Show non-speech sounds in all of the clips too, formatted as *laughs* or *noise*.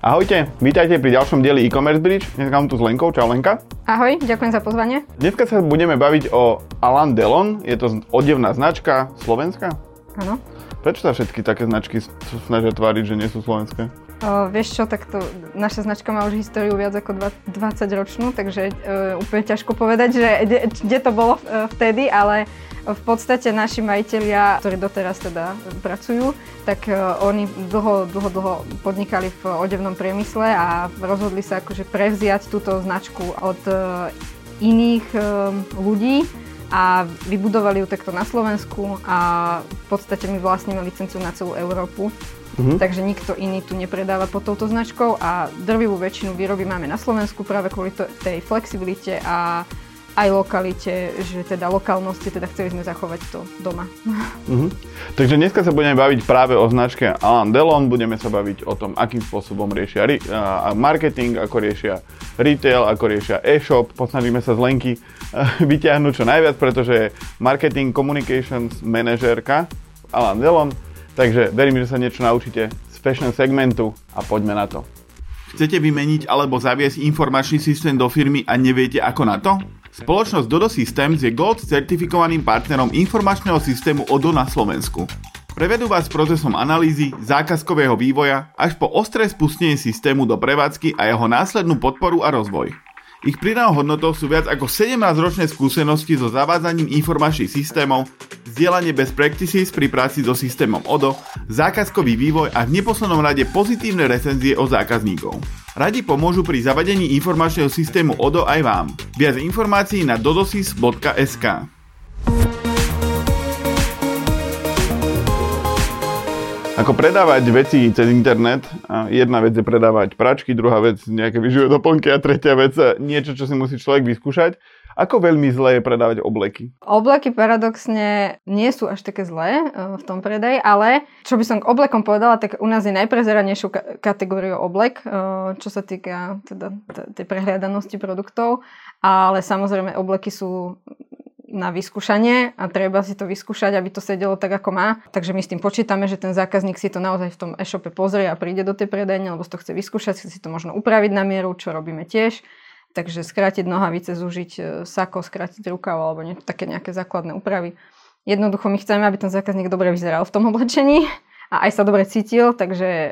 Ahojte, vítajte pri ďalšom dieli e-commerce bridge. Dneska mám tu s Lenkou. Čau Lenka. Ahoj, ďakujem za pozvanie. Dneska sa budeme baviť o Alan Delon. Je to odevná značka Slovenska? Áno. Prečo sa všetky také značky snažia tváriť, že nie sú slovenské? O, vieš čo, tak to, naša značka má už históriu viac ako 20 ročnú, takže e, úplne ťažko povedať, že kde to bolo e, vtedy, ale v podstate naši majiteľia, ktorí doteraz teda pracujú, tak uh, oni dlho, dlho, dlho podnikali v odevnom priemysle a rozhodli sa akože prevziať túto značku od uh, iných uh, ľudí a vybudovali ju takto na Slovensku a v podstate my vlastníme licenciu na celú Európu. Mm-hmm. Takže nikto iný tu nepredáva pod touto značkou a drvivú väčšinu výroby máme na Slovensku práve kvôli tej flexibilite a aj lokalite, že teda lokálnosti, teda chceli sme zachovať to doma. Uh-huh. Takže dneska sa budeme baviť práve o značke Alan Delon, budeme sa baviť o tom, akým spôsobom riešia ri- marketing, ako riešia retail, ako riešia e-shop, posnažíme sa z Lenky *laughs* vyťahnuť čo najviac, pretože je marketing communications manažérka Alan Delon, takže verím, že sa niečo naučíte z fashion segmentu a poďme na to. Chcete vymeniť alebo zaviesť informačný systém do firmy a neviete ako na to? Spoločnosť Dodo Systems je Gold certifikovaným partnerom informačného systému ODO na Slovensku. Prevedú vás procesom analýzy, zákazkového vývoja až po ostré spustenie systému do prevádzky a jeho následnú podporu a rozvoj. Ich pridanou hodnotou sú viac ako 17-ročné skúsenosti so zavádzaním informačných systémov, zdieľanie best practices pri práci so systémom ODO, zákazkový vývoj a v neposlednom rade pozitívne recenzie o zákazníkov. Radi pomôžu pri zavadení informačného systému ODO aj vám. Viac informácií na dodosis.sk. Ako predávať veci cez internet, jedna vec je predávať pračky, druhá vec nejaké vyživové doplnky a tretia vec niečo, čo si musí človek vyskúšať. Ako veľmi zlé je predávať obleky? Obleky paradoxne nie sú až také zlé e, v tom predaji, ale čo by som k oblekom povedala, tak u nás je najprezeranejšou kategóriou oblek, e, čo sa týka teda tej prehliadanosti produktov, ale samozrejme obleky sú na vyskúšanie a treba si to vyskúšať, aby to sedelo tak, ako má. Takže my s tým počítame, že ten zákazník si to naozaj v tom e-shope pozrie a príde do tej predajne, lebo si to chce vyskúšať, chce si to možno upraviť na mieru, čo robíme tiež. Takže skrátiť nohavice, zúžiť e, sako, skrátiť rukav alebo nie, také nejaké základné úpravy. Jednoducho my chceme, aby ten zákazník dobre vyzeral v tom oblečení a aj sa dobre cítil, takže e,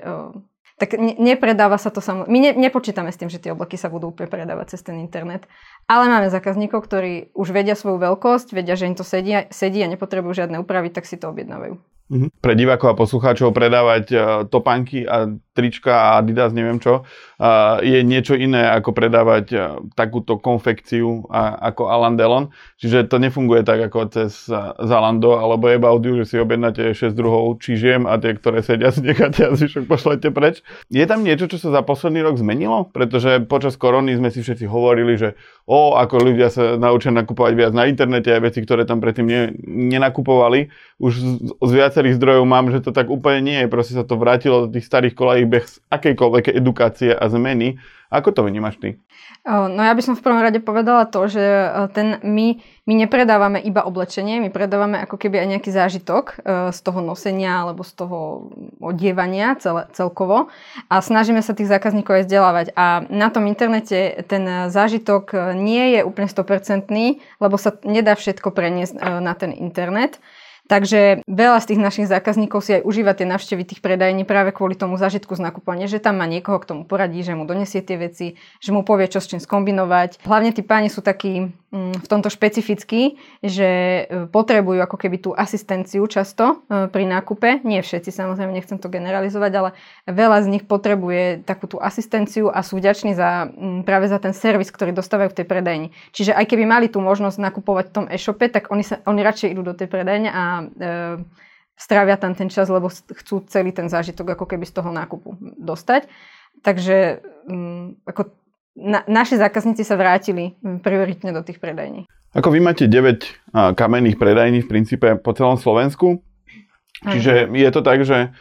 tak ne, nepredáva sa to samozrejme. My ne, nepočítame s tým, že tie obleky sa budú úplne predávať cez ten internet. Ale máme zákazníkov, ktorí už vedia svoju veľkosť, vedia, že im to sedí, sedí a nepotrebujú žiadne úpravy, tak si to objednávajú. Mm-hmm. Pre divákov a poslucháčov predávať uh, topánky a trička a Adidas, neviem čo, uh, je niečo iné ako predávať uh, takúto konfekciu a, ako Alan Delon. Čiže to nefunguje tak ako cez uh, Zalando alebo You, že si objednáte 6 druhov čižiem a tie, ktoré sedia, si necháte a zvyšok pošlete preč. Je tam niečo, čo sa za posledný rok zmenilo? Pretože počas korony sme si všetci hovorili, že o, ako ľudia sa naučia nakupovať viac na internete a veci, ktoré tam predtým ne, nenakupovali. Už z, z viacerých zdrojov mám, že to tak úplne nie je. Proste sa to vrátilo do tých starých kolají bez akejkoľvek edukácie a zmeny. Ako to vnímaš ty? No ja by som v prvom rade povedala to, že ten, my, my nepredávame iba oblečenie, my predávame ako keby aj nejaký zážitok z toho nosenia alebo z toho odievania celé, celkovo a snažíme sa tých zákazníkov aj vzdelávať. A na tom internete ten zážitok nie je úplne 100%, lebo sa nedá všetko preniesť na ten internet. Takže veľa z tých našich zákazníkov si aj užíva tie návštevy tých predajní práve kvôli tomu zažitku z nakupovania, že tam má niekoho, k tomu poradí, že mu donesie tie veci, že mu povie, čo s čím skombinovať. Hlavne tí páni sú takí v tomto špecifickí, že e, potrebujú ako keby tú asistenciu často e, pri nákupe. Nie všetci, samozrejme, nechcem to generalizovať, ale veľa z nich potrebuje takú tú asistenciu a sú vďační za, mm, práve za ten servis, ktorý dostávajú v tej predajni. Čiže aj keby mali tú možnosť nakupovať v tom e-shope, tak oni, sa, oni radšej idú do tej predajne a e, strávia tam ten čas, lebo chcú celý ten zážitok ako keby z toho nákupu dostať. Takže um, ako na, naši zákazníci sa vrátili prioritne do tých predajní. Ako vy máte 9 a, kamenných predajní v princípe po celom Slovensku. Čiže je to tak, že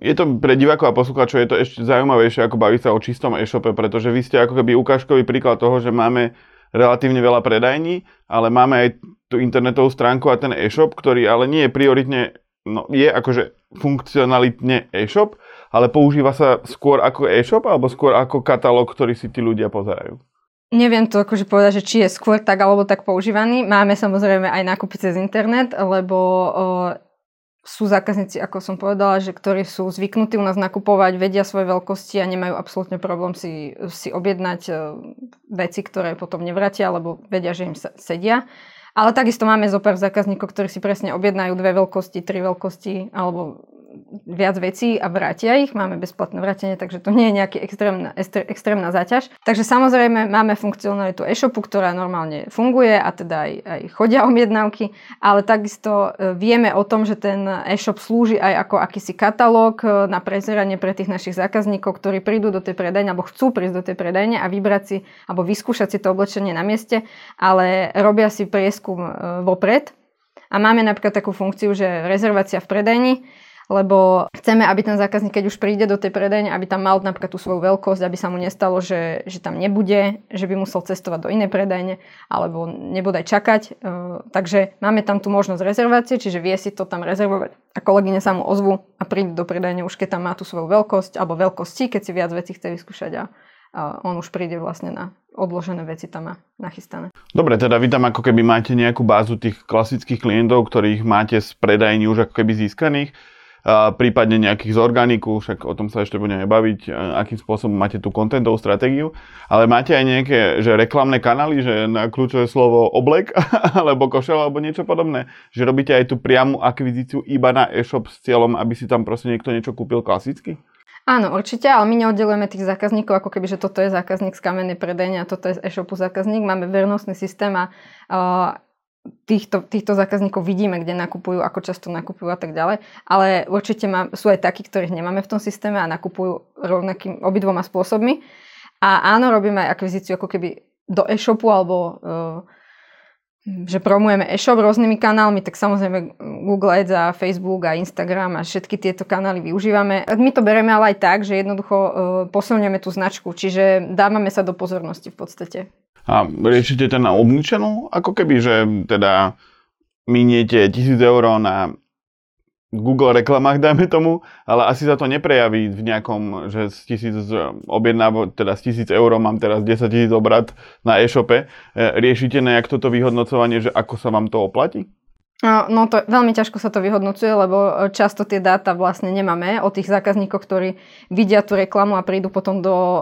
je to pre divákov a poslucháčov je to ešte zaujímavejšie ako baviť sa o čistom e-shope, pretože vy ste ako keby ukážkový príklad toho, že máme relatívne veľa predajní, ale máme aj tú internetovú stránku a ten e-shop, ktorý ale nie je prioritne, no je akože funkcionalitne e-shop, ale používa sa skôr ako e-shop alebo skôr ako katalóg, ktorý si tí ľudia pozerajú? Neviem to akože povedať, že či je skôr tak alebo tak používaný. Máme samozrejme aj nákupy cez internet, lebo o, sú zákazníci, ako som povedala, že ktorí sú zvyknutí u nás nakupovať, vedia svoje veľkosti a nemajú absolútne problém si, si objednať o, veci, ktoré potom nevratia, lebo vedia, že im sedia. Ale takisto máme zo pár zákazníkov, ktorí si presne objednajú dve veľkosti, tri veľkosti alebo viac vecí a vrátia ich. Máme bezplatné vrátenie, takže to nie je nejaký extrémna, extrémna záťaž. Takže samozrejme máme funkcionalitu e-shopu, ktorá normálne funguje a teda aj, aj chodia objednávky, ale takisto e, vieme o tom, že ten e-shop slúži aj ako akýsi katalóg e, na prezeranie pre tých našich zákazníkov, ktorí prídu do tej predajne alebo chcú prísť do tej predajne a vybrať si alebo vyskúšať si to oblečenie na mieste, ale robia si prieskum e, vopred. A máme napríklad takú funkciu, že rezervácia v predajni, lebo chceme, aby ten zákazník, keď už príde do tej predajne, aby tam mal napríklad tú svoju veľkosť, aby sa mu nestalo, že, že tam nebude, že by musel cestovať do inej predajne, alebo nebude aj čakať. Takže máme tam tú možnosť rezervácie, čiže vie si to tam rezervovať a kolegyne sa mu ozvu a príde do predajne už keď tam má tú svoju veľkosť, alebo veľkosti, keď si viac vecí chce vyskúšať a on už príde vlastne na odložené veci tam má nachystané. Dobre, teda vy tam ako keby máte nejakú bázu tých klasických klientov, ktorých máte z predajní už ako keby získaných prípadne nejakých z organiku, však o tom sa ešte budeme baviť, akým spôsobom máte tú kontentovú stratégiu, ale máte aj nejaké že reklamné kanály, že na kľúčové slovo oblek, *laughs* alebo košel, alebo niečo podobné, že robíte aj tú priamu akvizíciu iba na e-shop s cieľom, aby si tam proste niekto niečo kúpil klasicky? Áno, určite, ale my neoddelujeme tých zákazníkov, ako keby, že toto je zákazník z kamennej predajne a toto je z e-shopu zákazník. Máme vernostný systém a uh, týchto, týchto zákazníkov vidíme, kde nakupujú, ako často nakupujú a tak ďalej. Ale určite má, sú aj takí, ktorých nemáme v tom systéme a nakupujú rovnakým obidvoma spôsobmi. A áno, robíme aj akvizíciu ako keby do e-shopu alebo uh, že promujeme e-shop rôznymi kanálmi, tak samozrejme Google Ads a Facebook a Instagram a všetky tieto kanály využívame. My to bereme ale aj tak, že jednoducho uh, posilňujeme tú značku, čiže dávame sa do pozornosti v podstate. A riešite ten na obničenú, ako keby, že teda miniete 1000 eur na Google reklamách, dajme tomu, ale asi sa to neprejaví v nejakom, že z tisíc objednáv, teda z tisíc eur mám teraz 10 tisíc obrad na e-shope. E, riešite nejak toto vyhodnocovanie, že ako sa vám to oplatí? No to veľmi ťažko sa to vyhodnocuje, lebo e, často tie dáta vlastne nemáme o tých zákazníkoch, ktorí vidia tú reklamu a prídu potom do, e,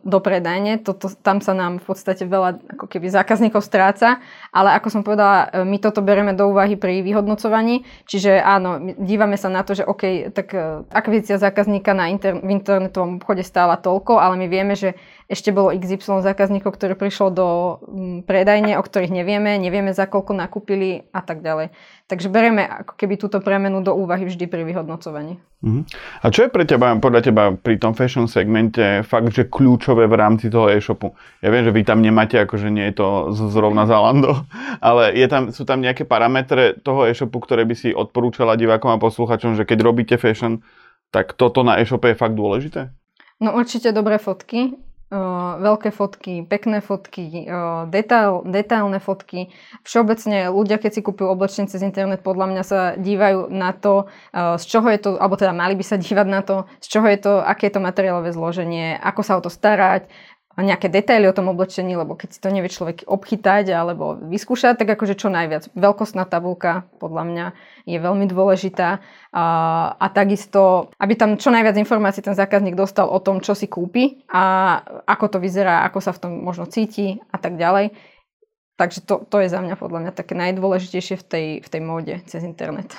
do predajne. Toto, tam sa nám v podstate veľa ako keby zákazníkov stráca, ale ako som povedala, e, my toto bereme do úvahy pri vyhodnocovaní, čiže áno, dívame sa na to, že OK, tak akvizícia zákazníka na inter, v internetovom obchode stála toľko, ale my vieme, že ešte bolo XY zákazníkov, ktorí prišlo do mm, predajne, o ktorých nevieme, nevieme za koľko nakúpili a tak ďalej. Takže bereme ako keby túto premenu do úvahy vždy pri vyhodnocovaní. Uh-huh. A čo je pre teba, podľa teba pri tom fashion segmente fakt, že kľúčové v rámci toho e-shopu? Ja viem, že vy tam nemáte, akože nie je to zrovna Zalando, *laughs* ale je tam, sú tam nejaké parametre toho e-shopu, ktoré by si odporúčala divákom a posluchačom, že keď robíte fashion, tak toto na e-shope je fakt dôležité? No určite dobré fotky, veľké fotky, pekné fotky, detail, detailné fotky. Všeobecne ľudia, keď si kúpujú oblečenie cez internet, podľa mňa sa dívajú na to, z čoho je to, alebo teda mali by sa *laughs* dívať na to, z čoho je to, aké je to materiálové zloženie, ako sa o to starať, nejaké detaily o tom oblečení, lebo keď si to nevie človek obchytať alebo vyskúšať, tak akože čo najviac. Veľkostná tabulka podľa mňa je veľmi dôležitá a, a takisto, aby tam čo najviac informácií ten zákazník dostal o tom, čo si kúpi a ako to vyzerá, ako sa v tom možno cíti a tak ďalej. Takže to, to je za mňa podľa mňa také najdôležitejšie v tej, v tej móde cez internet.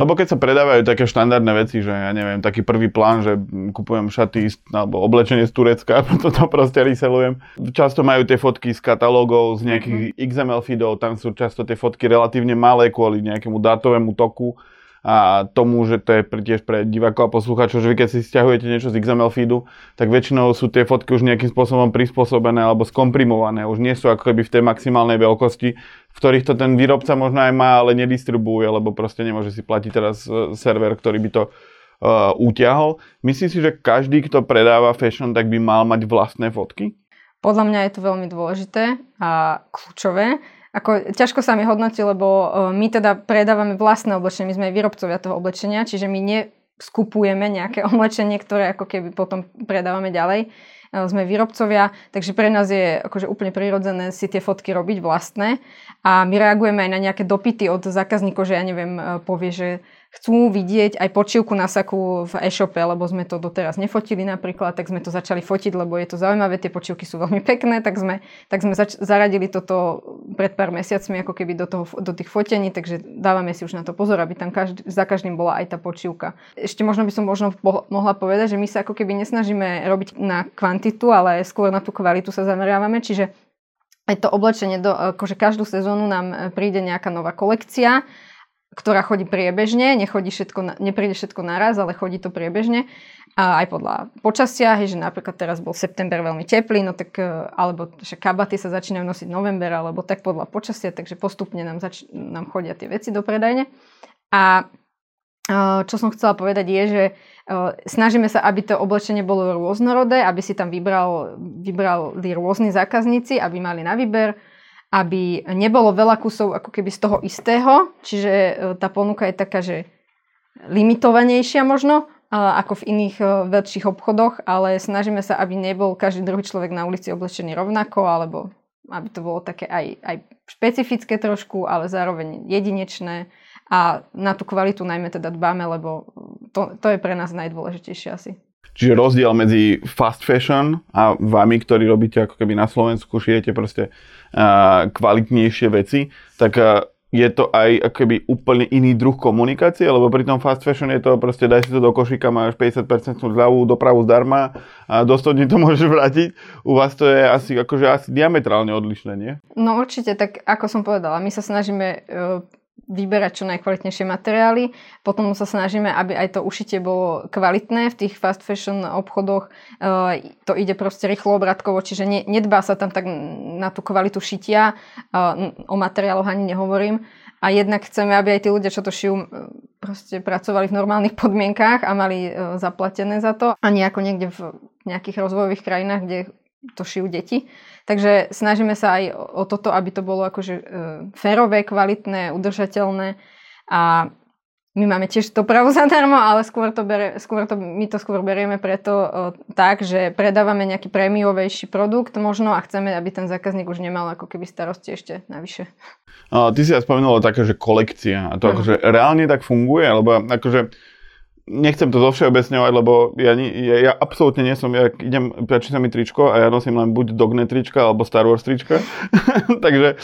Lebo keď sa predávajú také štandardné veci, že ja neviem, taký prvý plán, že kupujem šaty alebo oblečenie z Turecka, *laughs* preto to proste reselujem. Často majú tie fotky z katalógov, z nejakých mm-hmm. XML feedov, tam sú často tie fotky relatívne malé kvôli nejakému dátovému toku a tomu, že to je tiež pre divákov a poslucháčov, že vy keď si stiahujete niečo z XML feedu, tak väčšinou sú tie fotky už nejakým spôsobom prispôsobené alebo skomprimované, už nie sú ako keby v tej maximálnej veľkosti, v ktorých to ten výrobca možno aj má, ale nedistribuje, lebo proste nemôže si platiť teraz e, server, ktorý by to uh, utiahol. Myslím si, že každý, kto predáva fashion, tak by mal mať vlastné fotky? Podľa mňa je to veľmi dôležité a kľúčové ako, ťažko sa mi hodnotí, lebo uh, my teda predávame vlastné oblečenie, my sme výrobcovia toho oblečenia, čiže my ne, skupujeme nejaké *laughs* oblečenie, ktoré ako keby potom predávame ďalej. E, sme výrobcovia, takže pre nás je akože úplne prirodzené si tie fotky robiť vlastné a my reagujeme aj na nejaké dopity od zákazníkov, že ja neviem, e, povie, že chcú vidieť aj počívku na saku v e-shope, lebo sme to doteraz nefotili napríklad, tak sme to začali fotiť, lebo je to zaujímavé, tie počívky sú veľmi pekné, tak sme, tak sme zač- zaradili toto pred pár mesiacmi ako keby do, toho, do tých fotení, takže dávame si už na to pozor, aby tam každý, za každým bola aj tá počívka. Ešte možno by som možno mohla povedať, že my sa ako keby nesnažíme robiť na kvantitu, ale skôr na tú kvalitu sa zameriavame, čiže aj to oblečenie, do, akože každú sezónu nám príde nejaká nová kolekcia, ktorá chodí priebežne, nechodí všetko, nepríde všetko naraz, ale chodí to priebežne. A aj podľa počasia, hej, že napríklad teraz bol september veľmi teplý, no tak, e, alebo že kabaty sa začínajú nosiť november, alebo tak podľa počasia, takže postupne nám, zač- nám chodia tie veci do predajne. A e, čo som chcela povedať je, že e, snažíme sa, aby to oblečenie bolo rôznorodé, aby si tam vybral, vybrali rôzni zákazníci, aby mali na výber aby nebolo veľa kusov ako keby z toho istého, čiže e, tá ponuka je taká, že limitovanejšia možno, ako v iných e, väčších obchodoch, ale snažíme sa, aby nebol každý druhý človek na ulici oblečený rovnako, alebo aby to bolo také aj, aj špecifické trošku, ale zároveň jedinečné a na tú kvalitu najmä teda dbáme, lebo to, to je pre nás najdôležitejšie asi. Čiže rozdiel medzi fast fashion a vami, ktorí robíte ako keby na Slovensku, šijete proste kvalitnejšie veci, tak je to aj akoby úplne iný druh komunikácie, lebo pri tom fast fashion je to proste daj si to do košíka, máš 50% zľavu, dopravu zdarma a do 100 dní to *laughs* môžeš vrátiť. U vás to je asi, akože asi diametrálne odlišné, nie? No určite, tak ako som povedala, my sa snažíme uh vyberať čo najkvalitnejšie materiály. Potom sa snažíme, aby aj to ušitie bolo kvalitné. V tých fast fashion obchodoch uh, to ide proste rýchlo obratkovo, čiže ne, nedbá sa tam tak na tú kvalitu šitia. Uh, o materiáloch ani nehovorím. A jednak chceme, aby aj tí ľudia, čo to šijú, proste pracovali v normálnych podmienkách a mali uh, zaplatené za to. A nie ako niekde v nejakých rozvojových krajinách, kde to šijú deti. Takže snažíme sa aj o toto, aby to bolo akože e, férové, kvalitné, udržateľné a my máme tiež dopravu *laughs* zadarmo, ale skôr to bere, skôr to, my to skôr berieme preto o, e, tak, že predávame nejaký prémiovejší produkt možno a chceme, aby ten zákazník už nemal ako keby starosti ešte navyše. A ty si ja spomenula také, že kolekcia a to mm. akože reálne tak funguje, alebo akože nechcem to zovšeobecňovať, lebo ja, ja, ja absolútne nie som, ja idem, sa mi tričko a ja nosím len buď Dognet trička alebo Star Wars trička. *laughs* Takže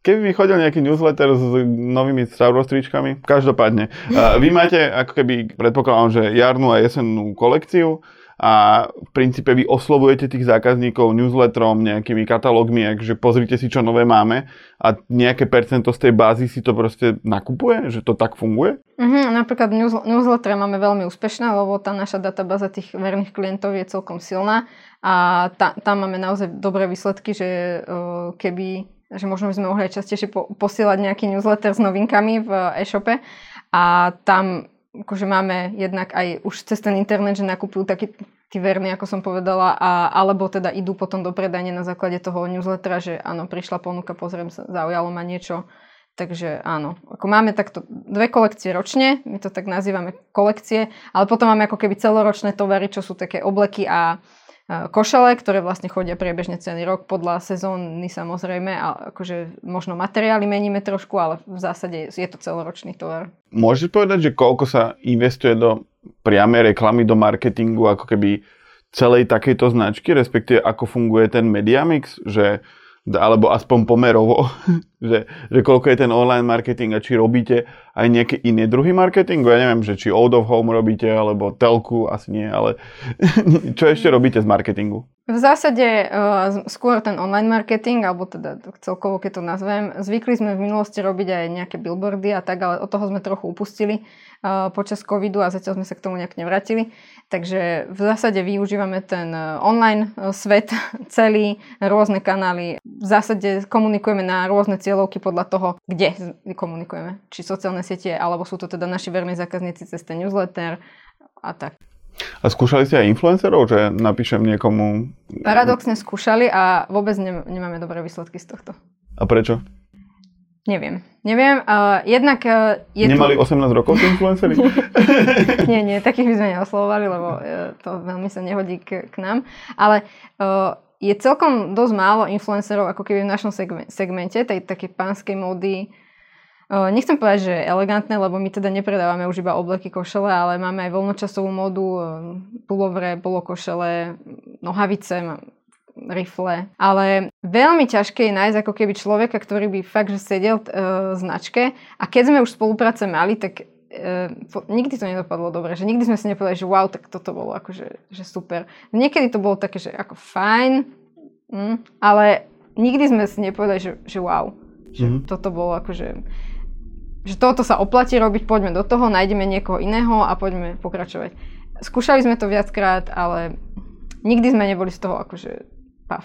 keby mi chodil nejaký newsletter s novými Star Wars tričkami, každopádne. Vy máte ako keby, predpokladám, že jarnú a jesennú kolekciu a v princípe vy oslovujete tých zákazníkov newsletterom, nejakými katalógmi, že pozrite si, čo nové máme. A nejaké percento z tej bázy si to proste nakupuje, že to tak funguje? Mm-hmm, napríklad newsletter máme veľmi úspešné, lebo tá naša databáza tých verných klientov je celkom silná. A ta, tam máme naozaj dobré výsledky, že uh, keby že možno by sme mohli aj častejšie po, posielať nejaký newsletter s novinkami v e-shope. A tam akože máme jednak aj už cez ten internet, že nakupujú takí tí verní, ako som povedala, a, alebo teda idú potom do predania na základe toho newslettera, že áno, prišla ponuka, pozriem sa, zaujalo ma niečo. Takže áno, ako máme takto dve kolekcie ročne, my to tak nazývame kolekcie, ale potom máme ako keby celoročné tovary, čo sú také obleky a košele, ktoré vlastne chodia priebežne celý rok podľa sezóny samozrejme a akože možno materiály meníme trošku, ale v zásade je to celoročný tovar. Môžeš povedať, že koľko sa investuje do priamej reklamy, do marketingu ako keby celej takejto značky, respektíve ako funguje ten media mix, že alebo aspoň pomerovo, že, že koľko je ten online marketing a či robíte aj nejaké iné druhy marketingu. Ja neviem, že či out of home robíte, alebo telku, asi nie, ale *laughs* čo ešte robíte z marketingu? V zásade uh, skôr ten online marketing, alebo teda celkovo, keď to nazvem, zvykli sme v minulosti robiť aj nejaké billboardy a tak, ale od toho sme trochu upustili uh, počas covidu a zatiaľ sme sa k tomu nejak nevrátili. Takže v zásade využívame ten uh, online svet *laughs* celý, rôzne kanály. V zásade komunikujeme na rôzne cieľovky podľa toho, kde komunikujeme. Či sociálne siete, alebo sú to teda naši verní zákazníci cez ten newsletter a tak. A skúšali ste aj influencerov, že napíšem niekomu... Paradoxne skúšali a vôbec nemáme dobré výsledky z tohto. A prečo? Neviem. Neviem. Uh, jednak uh, je Nemali tu... 18 rokov tí influenceri? *laughs* nie, nie, takých by sme neoslovovali, lebo uh, to veľmi sa nehodí k, k nám. Ale uh, je celkom dosť málo influencerov, ako keby v našom segmente, tej také pánskej módy. Uh, nechcem povedať, že elegantné, lebo my teda nepredávame už iba obleky, košele, ale máme aj voľnočasovú módu, uh, pulovre, polokošele, nohavice, rifle. Ale veľmi ťažké je nájsť ako keby človeka, ktorý by fakt, že sedel uh, značke a keď sme už spolupráce mali, tak uh, nikdy to nedopadlo dobre, že nikdy sme si nepovedali, že wow, tak toto bolo akože že super. Niekedy to bolo také, že ako fajn, mm, ale nikdy sme si nepovedali, že, že wow, že mm-hmm. toto bolo akože že toto sa oplatí robiť, poďme do toho, nájdeme niekoho iného a poďme pokračovať. Skúšali sme to viackrát, ale nikdy sme neboli z toho akože Paf.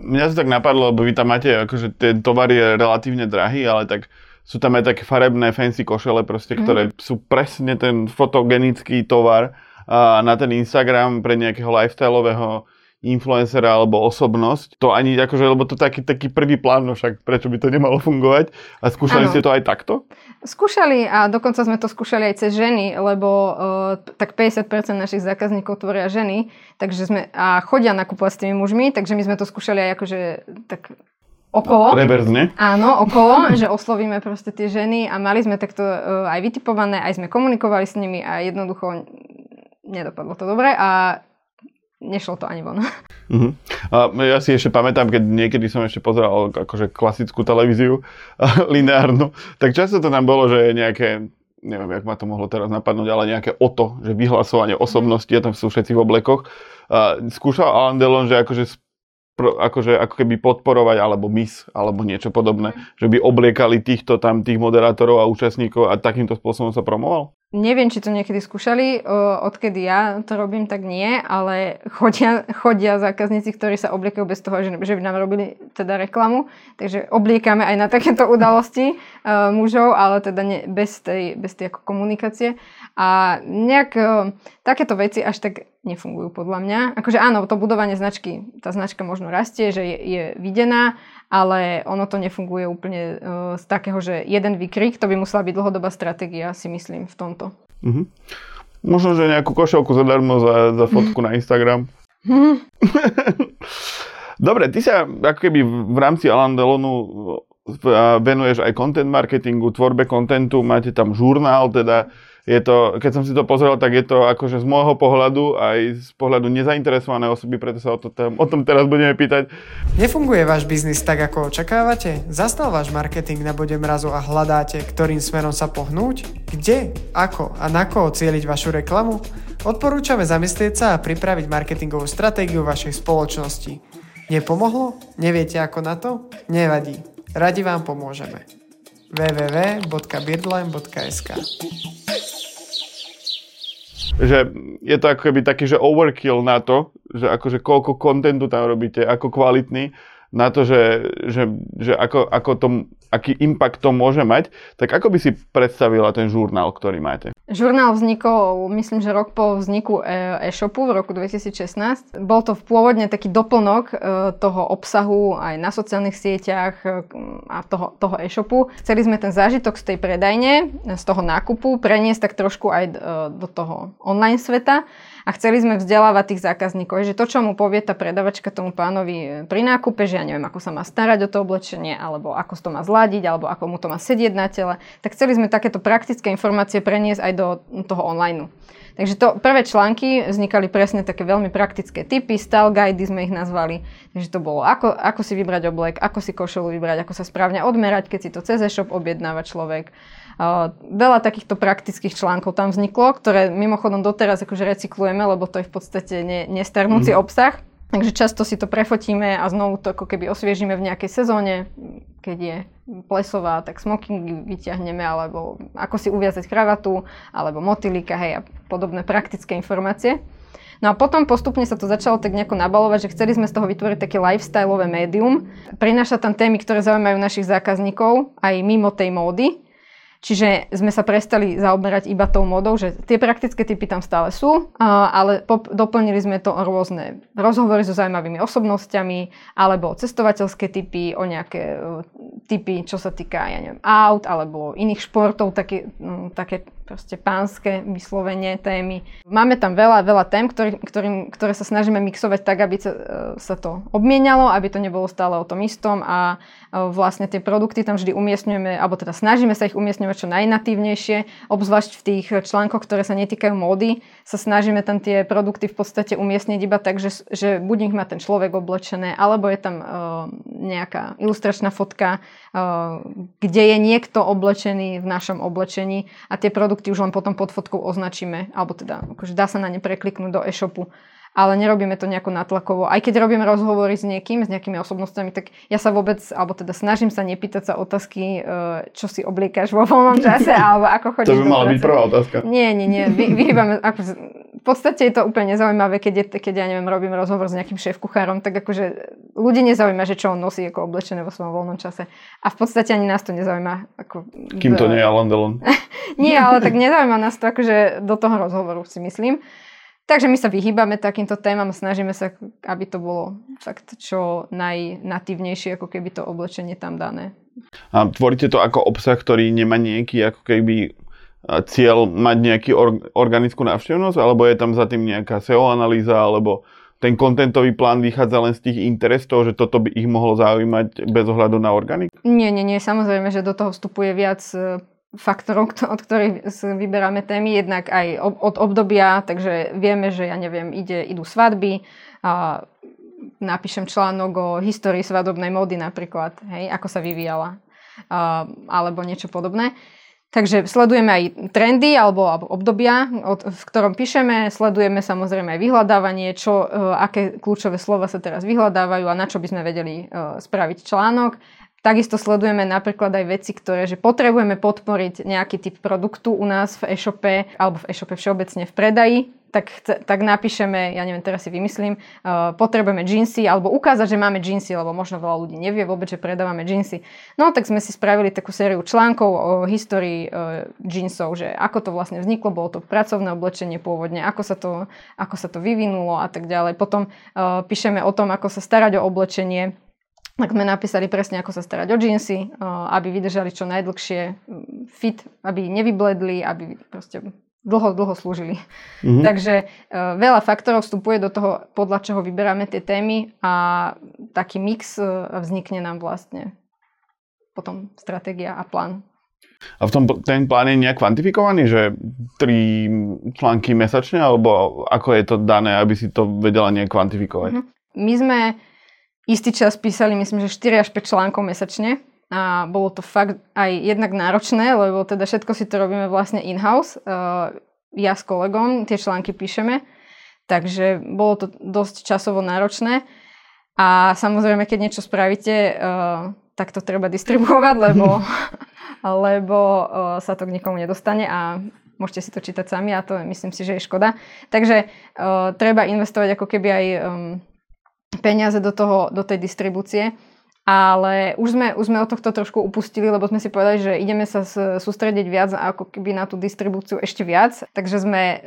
Mňa to tak napadlo, lebo vy tam máte, akože ten tovar je relatívne drahý, ale tak sú tam aj také farebné fancy košele, proste, mm. ktoré sú presne ten fotogenický tovar a na ten Instagram pre nejakého lifestyleového influencera alebo osobnosť. To ani akože, lebo to taký, taký prvý plán, no však prečo by to nemalo fungovať. A skúšali ano. ste to aj takto? Skúšali a dokonca sme to skúšali aj cez ženy, lebo uh, tak 50% našich zákazníkov tvoria ženy, takže sme, a chodia nakupovať s tými mužmi, takže my sme to skúšali aj akože tak okolo. Reverzne. Áno, okolo, *laughs* že oslovíme proste tie ženy a mali sme takto uh, aj vytipované, aj sme komunikovali s nimi a jednoducho nedopadlo to dobre a nešlo to ani von. Uh-huh. *laughs* A ja si ešte pamätám, keď niekedy som ešte pozeral akože klasickú televíziu *laughs* lineárnu, tak často to tam bolo, že nejaké neviem, jak ma to mohlo teraz napadnúť, ale nejaké oto, že vyhlasovanie osobnosti, a tam sú všetci v oblekoch. A skúšal Alan Delon, že akože akože ako keby podporovať, alebo mis, alebo niečo podobné, že by obliekali týchto tam, tých moderátorov a účastníkov a takýmto spôsobom sa promoval? Neviem, či to niekedy skúšali, odkedy ja to robím, tak nie, ale chodia, chodia zákazníci, ktorí sa obliekajú bez toho, že, že by nám robili teda reklamu, takže obliekame aj na takéto *laughs* udalosti uh, mužov, ale teda nie, bez tej, bez tej ako komunikácie. A nejak uh, takéto veci až tak nefungujú podľa mňa. Akože áno, to budovanie značky, tá značka možno rastie, že je, je videná, ale ono to nefunguje úplne uh, z takého, že jeden výkrik, to by musela byť dlhodobá stratégia, si myslím, v tomto. Mm-hmm. Možno, že nejakú košelku zadarmo za, za fotku na Instagram. *laughs* Dobre, ty sa ako keby v rámci Alan Delonu venuješ aj content marketingu, tvorbe kontentu, máte tam žurnál, teda je to, keď som si to pozrel, tak je to akože z môjho pohľadu aj z pohľadu nezainteresované osoby, preto sa o, to, o tom teraz budeme pýtať. Nefunguje váš biznis tak, ako očakávate? Zastal váš marketing na bode mrazu a hľadáte, ktorým smerom sa pohnúť? Kde, ako a na koho cieliť vašu reklamu? Odporúčame zamyslieť sa a pripraviť marketingovú stratégiu vašej spoločnosti. Nepomohlo? Neviete ako na to? Nevadí. Radi vám pomôžeme www.birdline.sk že je to ako keby taký, že overkill na to, že akože koľko kontentu tam robíte, ako kvalitný, na to, že, že, že ako, ako to, aký impact to môže mať, tak ako by si predstavila ten žurnál, ktorý máte? Žurnál vznikol, myslím, že rok po vzniku e, e-shopu v roku 2016. Bol to pôvodne taký doplnok e, toho obsahu aj na sociálnych sieťach e, a toho, toho e-shopu. Chceli sme ten zážitok z tej predajne, z toho nákupu preniesť tak trošku aj do toho online sveta a chceli sme vzdelávať tých zákazníkov, že to, čo mu povie tá predavačka tomu pánovi pri nákupe, že ja neviem, ako sa má starať o to oblečenie, alebo ako to má zladiť, alebo ako mu to má sedieť na tele, tak chceli sme takéto praktické informácie preniesť aj do toho online. Takže to prvé články vznikali presne také veľmi praktické typy, style guidy sme ich nazvali. Takže to bolo, ako, ako si vybrať oblek, ako si košelu vybrať, ako sa správne odmerať, keď si to cez e-shop objednáva človek Veľa takýchto praktických článkov tam vzniklo, ktoré mimochodom doteraz akože recyklujeme, lebo to je v podstate ne, nestarnúci mm. obsah. Takže často si to prefotíme a znovu to ako keby osviežime v nejakej sezóne, keď je plesová, tak smoking vyťahneme, alebo ako si uviazať kravatu, alebo motylika, hej, a podobné praktické informácie. No a potom postupne sa to začalo tak nejako nabalovať, že chceli sme z toho vytvoriť také lifestyleové médium. Prináša tam témy, ktoré zaujímajú našich zákazníkov, aj mimo tej módy. Čiže sme sa prestali zaoberať iba tou modou, že tie praktické typy tam stále sú, ale doplnili sme to o rôzne rozhovory so zaujímavými osobnosťami, alebo cestovateľské typy, o nejaké e, typy, čo sa týka, ja neviem, aut alebo iných športov, také, také proste pánske vyslovenie témy. Máme tam veľa, veľa tém, ktorý, ktorým, ktoré sa snažíme mixovať tak, aby sa, e, sa to obmienialo, aby to nebolo stále o tom istom a e, vlastne tie produkty tam vždy umiestňujeme, alebo teda snažíme sa ich umiestňovať čo najnatívnejšie, obzvlášť v tých článkoch, ktoré sa netýkajú módy, sa snažíme tam tie produkty v podstate umiestniť iba tak, že, že buď ich má ten človek oblečené, alebo je tam uh, nejaká ilustračná fotka, kde je niekto oblečený v našom oblečení a tie produkty už len potom pod fotkou označíme, alebo teda akože dá sa na ne prekliknúť do e-shopu ale nerobíme to nejako natlakovo. Aj keď robím rozhovory s niekým, s nejakými osobnostiami, tak ja sa vôbec, alebo teda snažím sa nepýtať sa otázky, e, čo si obliekaš vo voľnom čase, *laughs* alebo ako chodíš To by mala byť prvá otázka. Nie, nie, nie. Vy, vyhýbame, ako, podstate je to úplne nezaujímavé, keď, je, keď ja neviem, robím rozhovor s nejakým šéf-kuchárom, tak akože ľudí nezaujíma, že čo on nosí ako oblečené vo svojom voľnom čase. A v podstate ani nás to nezaujíma. Ako, Kým to nie je Alan Delon. *laughs* nie, ale tak nezaujíma nás to akože do toho rozhovoru si myslím. Takže my sa vyhýbame takýmto témam, snažíme sa, aby to bolo fakt čo najnatívnejšie, ako keby to oblečenie tam dané. A tvoríte to ako obsah, ktorý nemá nejaký ako keby cieľ mať nejaký or, organickú návštevnosť, alebo je tam za tým nejaká SEO analýza, alebo ten kontentový plán vychádza len z tých interesov, že toto by ich mohlo zaujímať bez ohľadu na organik? Nie, nie, nie. Samozrejme, že do toho vstupuje viac faktorov, od ktorých vyberáme témy, jednak aj od obdobia, takže vieme, že ja neviem, ide, idú svadby, a napíšem článok o histórii svadobnej módy napríklad, hej, ako sa vyvíjala, a, alebo niečo podobné. Takže sledujeme aj trendy alebo, obdobia, v ktorom píšeme, sledujeme samozrejme aj vyhľadávanie, čo, uh, aké kľúčové slova sa teraz vyhľadávajú a na čo by sme vedeli uh, spraviť článok. Takisto sledujeme napríklad aj veci, ktoré, že potrebujeme podporiť nejaký typ produktu u nás v e-shope alebo v e-shope všeobecne v predaji, tak, tak napíšeme, ja neviem, teraz si vymyslím, uh, potrebujeme džínsy alebo ukázať, že máme džínsy, lebo možno veľa ľudí nevie vôbec, že predávame džínsy. No tak sme si spravili takú sériu článkov o histórii uh, džínsov, že ako to vlastne vzniklo, bolo to pracovné oblečenie pôvodne, ako sa to, ako sa to vyvinulo a tak ďalej. Potom uh, píšeme o tom, ako sa starať o oblečenie, tak sme napísali presne, ako sa starať o džínsy, aby vydržali čo najdlhšie fit, aby nevybledli, aby proste dlho, dlho slúžili. Mm-hmm. Takže uh, veľa faktorov vstupuje do toho, podľa čoho vyberáme tie témy a taký mix uh, vznikne nám vlastne potom stratégia a plán. A v tom ten plán je nejak kvantifikovaný, že tri články mesačne, alebo ako je to dané, aby si to vedela nejak kvantifikovať? Mm-hmm. My sme istý čas písali, myslím, že 4 až 5 článkov mesačne a bolo to fakt aj jednak náročné, lebo teda všetko si to robíme vlastne in-house. Ja s kolegom tie články píšeme, takže bolo to dosť časovo náročné. A samozrejme, keď niečo spravíte, tak to treba distribuovať, lebo, *laughs* lebo sa to k nikomu nedostane a môžete si to čítať sami a to myslím si, že je škoda. Takže treba investovať ako keby aj um, peniaze do, toho, do tej distribúcie. Ale už sme, už sme od tohto trošku upustili, lebo sme si povedali, že ideme sa sústrediť viac ako keby na tú distribúciu ešte viac. Takže sme e,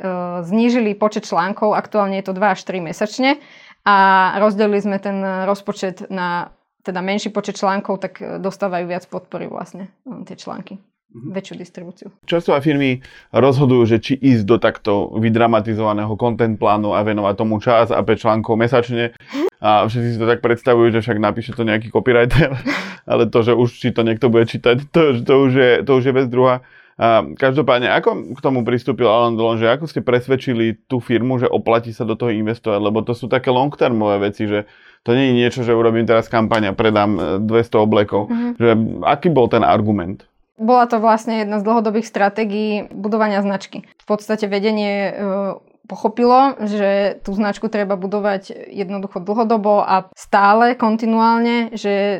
znížili počet článkov, aktuálne je to 2 až 3 mesačne a rozdelili sme ten rozpočet na teda menší počet článkov, tak dostávajú viac podpory vlastne e, tie články. Väčšiu distribúciu. Často aj firmy rozhodujú, že či ísť do takto vydramatizovaného content plánu a venovať tomu čas a 5 článkov mesačne. A všetci si to tak predstavujú, že však napíše to nejaký copywriter, *laughs* ale to, že už či to niekto bude čítať, to, to, už, je, to už je vec druhá. A každopádne, ako k tomu pristúpil Alan Delon, že ako ste presvedčili tú firmu, že oplatí sa do toho investovať, lebo to sú také long-termové veci, že to nie je niečo, že urobím teraz kampaň a predám 200 oblekov. Mm-hmm. Že, aký bol ten argument? Bola to vlastne jedna z dlhodobých stratégií budovania značky. V podstate vedenie e, pochopilo, že tú značku treba budovať jednoducho dlhodobo a stále, kontinuálne, že e,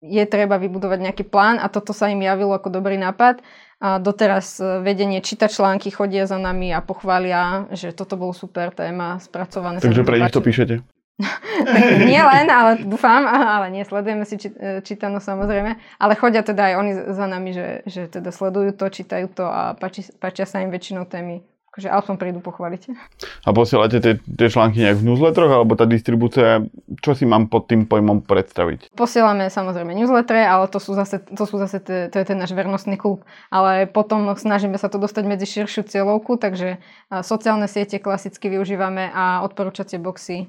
je treba vybudovať nejaký plán a toto sa im javilo ako dobrý nápad. A doteraz e, vedenie číta články, chodia za nami a pochvália, že toto bol super téma, spracované. Takže pre nich to píšete? Tak nie len, ale dúfam, ale nie, sledujeme si či, e, čítano samozrejme, ale chodia teda aj oni za nami, že, že teda sledujú to, čítajú to a páči, páčia sa im väčšinou témy, akože aspoň prídu pochváliť. A posielate tie, tie články nejak v newsletteroch, alebo tá distribúcia, čo si mám pod tým pojmom predstaviť? Posielame samozrejme newslettere, ale to sú zase, to, sú zase to je ten náš vernostný klub. Ale potom snažíme sa to dostať medzi širšiu cieľovku, takže sociálne siete klasicky využívame a odporúčacie boxy.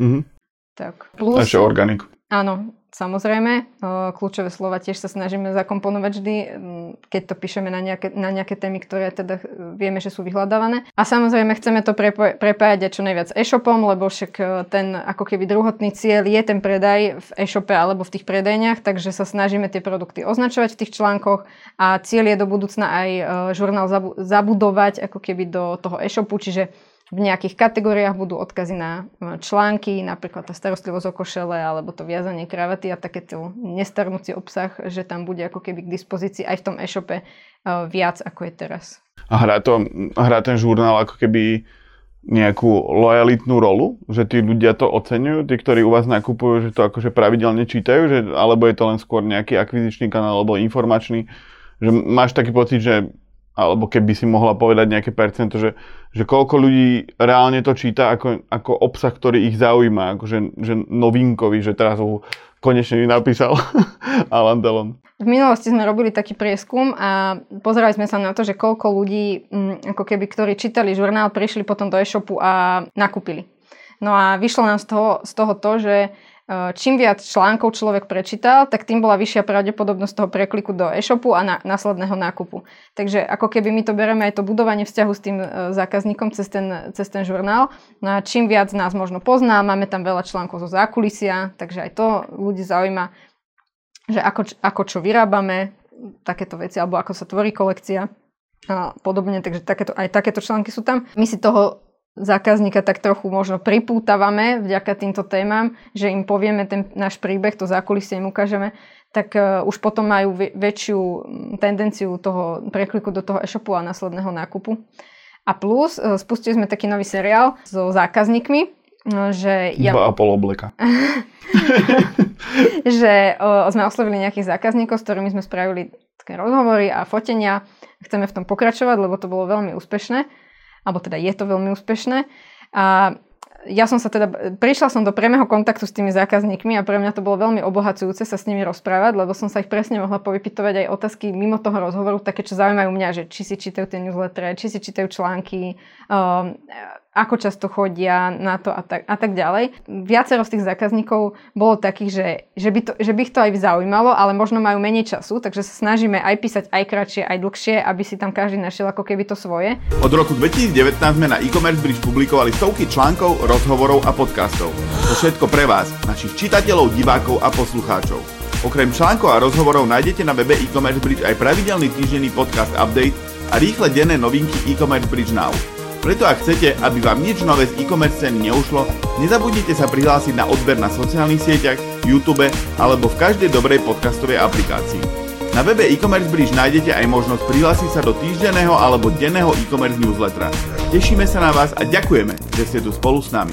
Mhm. Tak. Plus, ešte organiku. Áno, Samozrejme, kľúčové slova tiež sa snažíme zakomponovať vždy, keď to píšeme na nejaké, na nejaké témy, ktoré teda vieme, že sú vyhľadávané. A samozrejme chceme to prepo- prepájať čo najviac e-shopom, lebo však e, ten ako keby druhotný cieľ je ten predaj v e-shope alebo v tých predajniach, takže sa snažíme tie produkty označovať v tých článkoch a cieľ je do budúcna aj e, žurnál zabudovať ako keby do toho e-shopu, čiže v nejakých kategóriách budú odkazy na články, napríklad tá starostlivosť o košele alebo to viazanie kravaty a takéto nestarnúci obsah, že tam bude ako keby k dispozícii aj v tom e-shope e, viac ako je teraz. A hrá, to, hrá ten žurnál ako keby nejakú lojalitnú rolu, že tí ľudia to oceňujú, tí, ktorí u vás nakupujú, že to akože pravidelne čítajú, že, alebo je to len skôr nejaký akvizičný kanál alebo informačný, že máš taký pocit, že alebo keby si mohla povedať nejaké percento, že, že koľko ľudí reálne to číta ako, ako obsah, ktorý ich zaujíma, akože že novinkový, že teraz ho konečne napísal *laughs* Alan Delon. V minulosti sme robili taký prieskum a pozerali sme sa na to, že koľko ľudí, mm, ako keby, ktorí čítali žurnál, prišli potom do e-shopu a nakúpili. No a vyšlo nám z toho, z toho to, že čím viac článkov človek prečítal, tak tým bola vyššia pravdepodobnosť toho prekliku do e-shopu a na, následného nákupu. Takže ako keby my to bereme aj to budovanie vzťahu s tým eh, zákazníkom cez ten, cez ten žurnál. No a čím viac nás možno pozná, máme tam veľa článkov zo zákulisia, takže aj to ľudí zaujíma, že ako, ako čo vyrábame, takéto veci, alebo ako sa tvorí kolekcia a podobne, takže takéto, aj takéto články sú tam. My si toho zákazníka tak trochu možno pripútavame vďaka týmto témam, že im povieme ten náš príbeh, to zákulisie im ukážeme, tak uh, už potom majú väčšiu tendenciu toho prekliku do toho e-shopu a následného nákupu. A plus, uh, spustili sme taký nový seriál so zákazníkmi, uh, že... Ja... Dva a pol obleka. *laughs* *laughs* že sme oslovili nejakých zákazníkov, s ktorými sme spravili také rozhovory a fotenia. Chceme v tom pokračovať, lebo to bolo veľmi úspešné alebo teda je to veľmi úspešné. A ja som sa teda, prišla som do priamého kontaktu s tými zákazníkmi a pre mňa to bolo veľmi obohacujúce sa s nimi rozprávať, lebo som sa ich presne mohla povypitovať aj otázky mimo toho rozhovoru, také, čo zaujímajú mňa, že či si čítajú tie newslettere, či si čítajú články, um, ako často chodia na to a tak, a tak ďalej. Viacero z tých zákazníkov bolo takých, že, že, by to, že by ich to aj zaujímalo, ale možno majú menej času, takže sa snažíme aj písať aj kratšie, aj dlhšie, aby si tam každý našiel ako keby to svoje. Od roku 2019 sme na e-commerce bridge publikovali stovky článkov, rozhovorov a podcastov. To všetko pre vás, našich čitateľov, divákov a poslucháčov. Okrem článkov a rozhovorov nájdete na webe e-commerce bridge aj pravidelný týždenný podcast update a rýchle denné novinky e-commerce bridge now. Preto ak chcete, aby vám nič nové z e-commerce ceny neušlo, nezabudnite sa prihlásiť na odber na sociálnych sieťach, YouTube alebo v každej dobrej podcastovej aplikácii. Na webe e-commerce bridge nájdete aj možnosť prihlásiť sa do týždenného alebo denného e-commerce newslettera. Tešíme sa na vás a ďakujeme, že ste tu spolu s nami.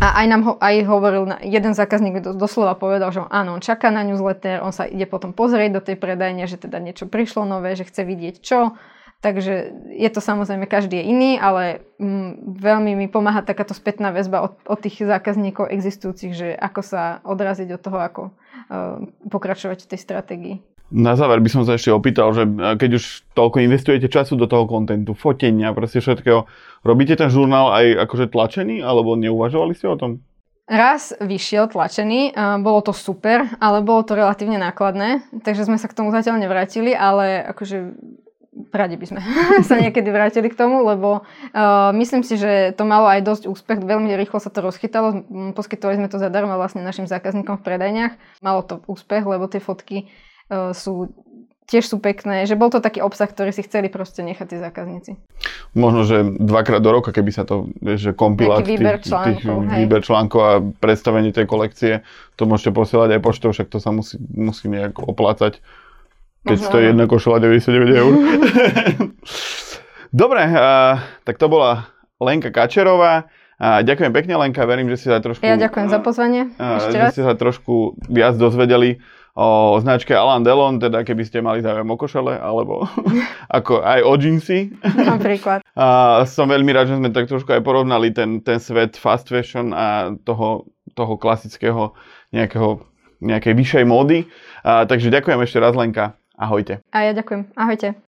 A aj nám ho, aj hovoril, jeden zákazník doslova povedal, že áno, on čaká na newsletter, on sa ide potom pozrieť do tej predajne, že teda niečo prišlo nové, že chce vidieť čo, Takže je to samozrejme, každý je iný, ale mm, veľmi mi pomáha takáto spätná väzba od, od tých zákazníkov existujúcich, že ako sa odraziť od toho, ako uh, pokračovať v tej stratégii. Na záver by som sa ešte opýtal, že e, keď už toľko investujete času do toho kontentu, fotenia, proste všetkého, robíte ten žurnál aj akože tlačený, alebo neuvažovali ste o tom? Raz vyšiel tlačený, bolo to super, ale bolo to relatívne nákladné, takže sme sa k tomu zatiaľ nevrátili, ale akože radi by sme *laughs* sa niekedy vrátili k tomu, lebo uh, myslím si, že to malo aj dosť úspech, veľmi rýchlo sa to rozchytalo, poskytovali sme to zadarmo vlastne našim zákazníkom v predajniach. Malo to úspech, lebo tie fotky uh, sú tiež sú pekné, že bol to taký obsah, ktorý si chceli proste nechať tí zákazníci. Možno, že dvakrát do roka, keby sa to, že kompilát výber tých, článkov, tých výber článkov a predstavenie tej kolekcie, to môžete posielať aj poštou, však to sa musí, musí nejak oplácať keď to je jedna košela 99 eur. *laughs* Dobre, uh, tak to bola Lenka Kačerová. Uh, ďakujem pekne, Lenka, verím, že ste sa trošku... Ja ďakujem za pozvanie. Uh, že ste sa trošku viac dozvedeli o značke Alan Delon, teda keby ste mali záujem o košele, alebo *laughs* ako aj o džinsy. Napríklad. *laughs* A som veľmi rád, že sme tak trošku aj porovnali ten, ten svet fast fashion a toho, toho klasického nejakého, nejakej vyššej módy. A, takže ďakujem ešte raz Lenka. Ahojte. A ja ďakujem. Ahojte.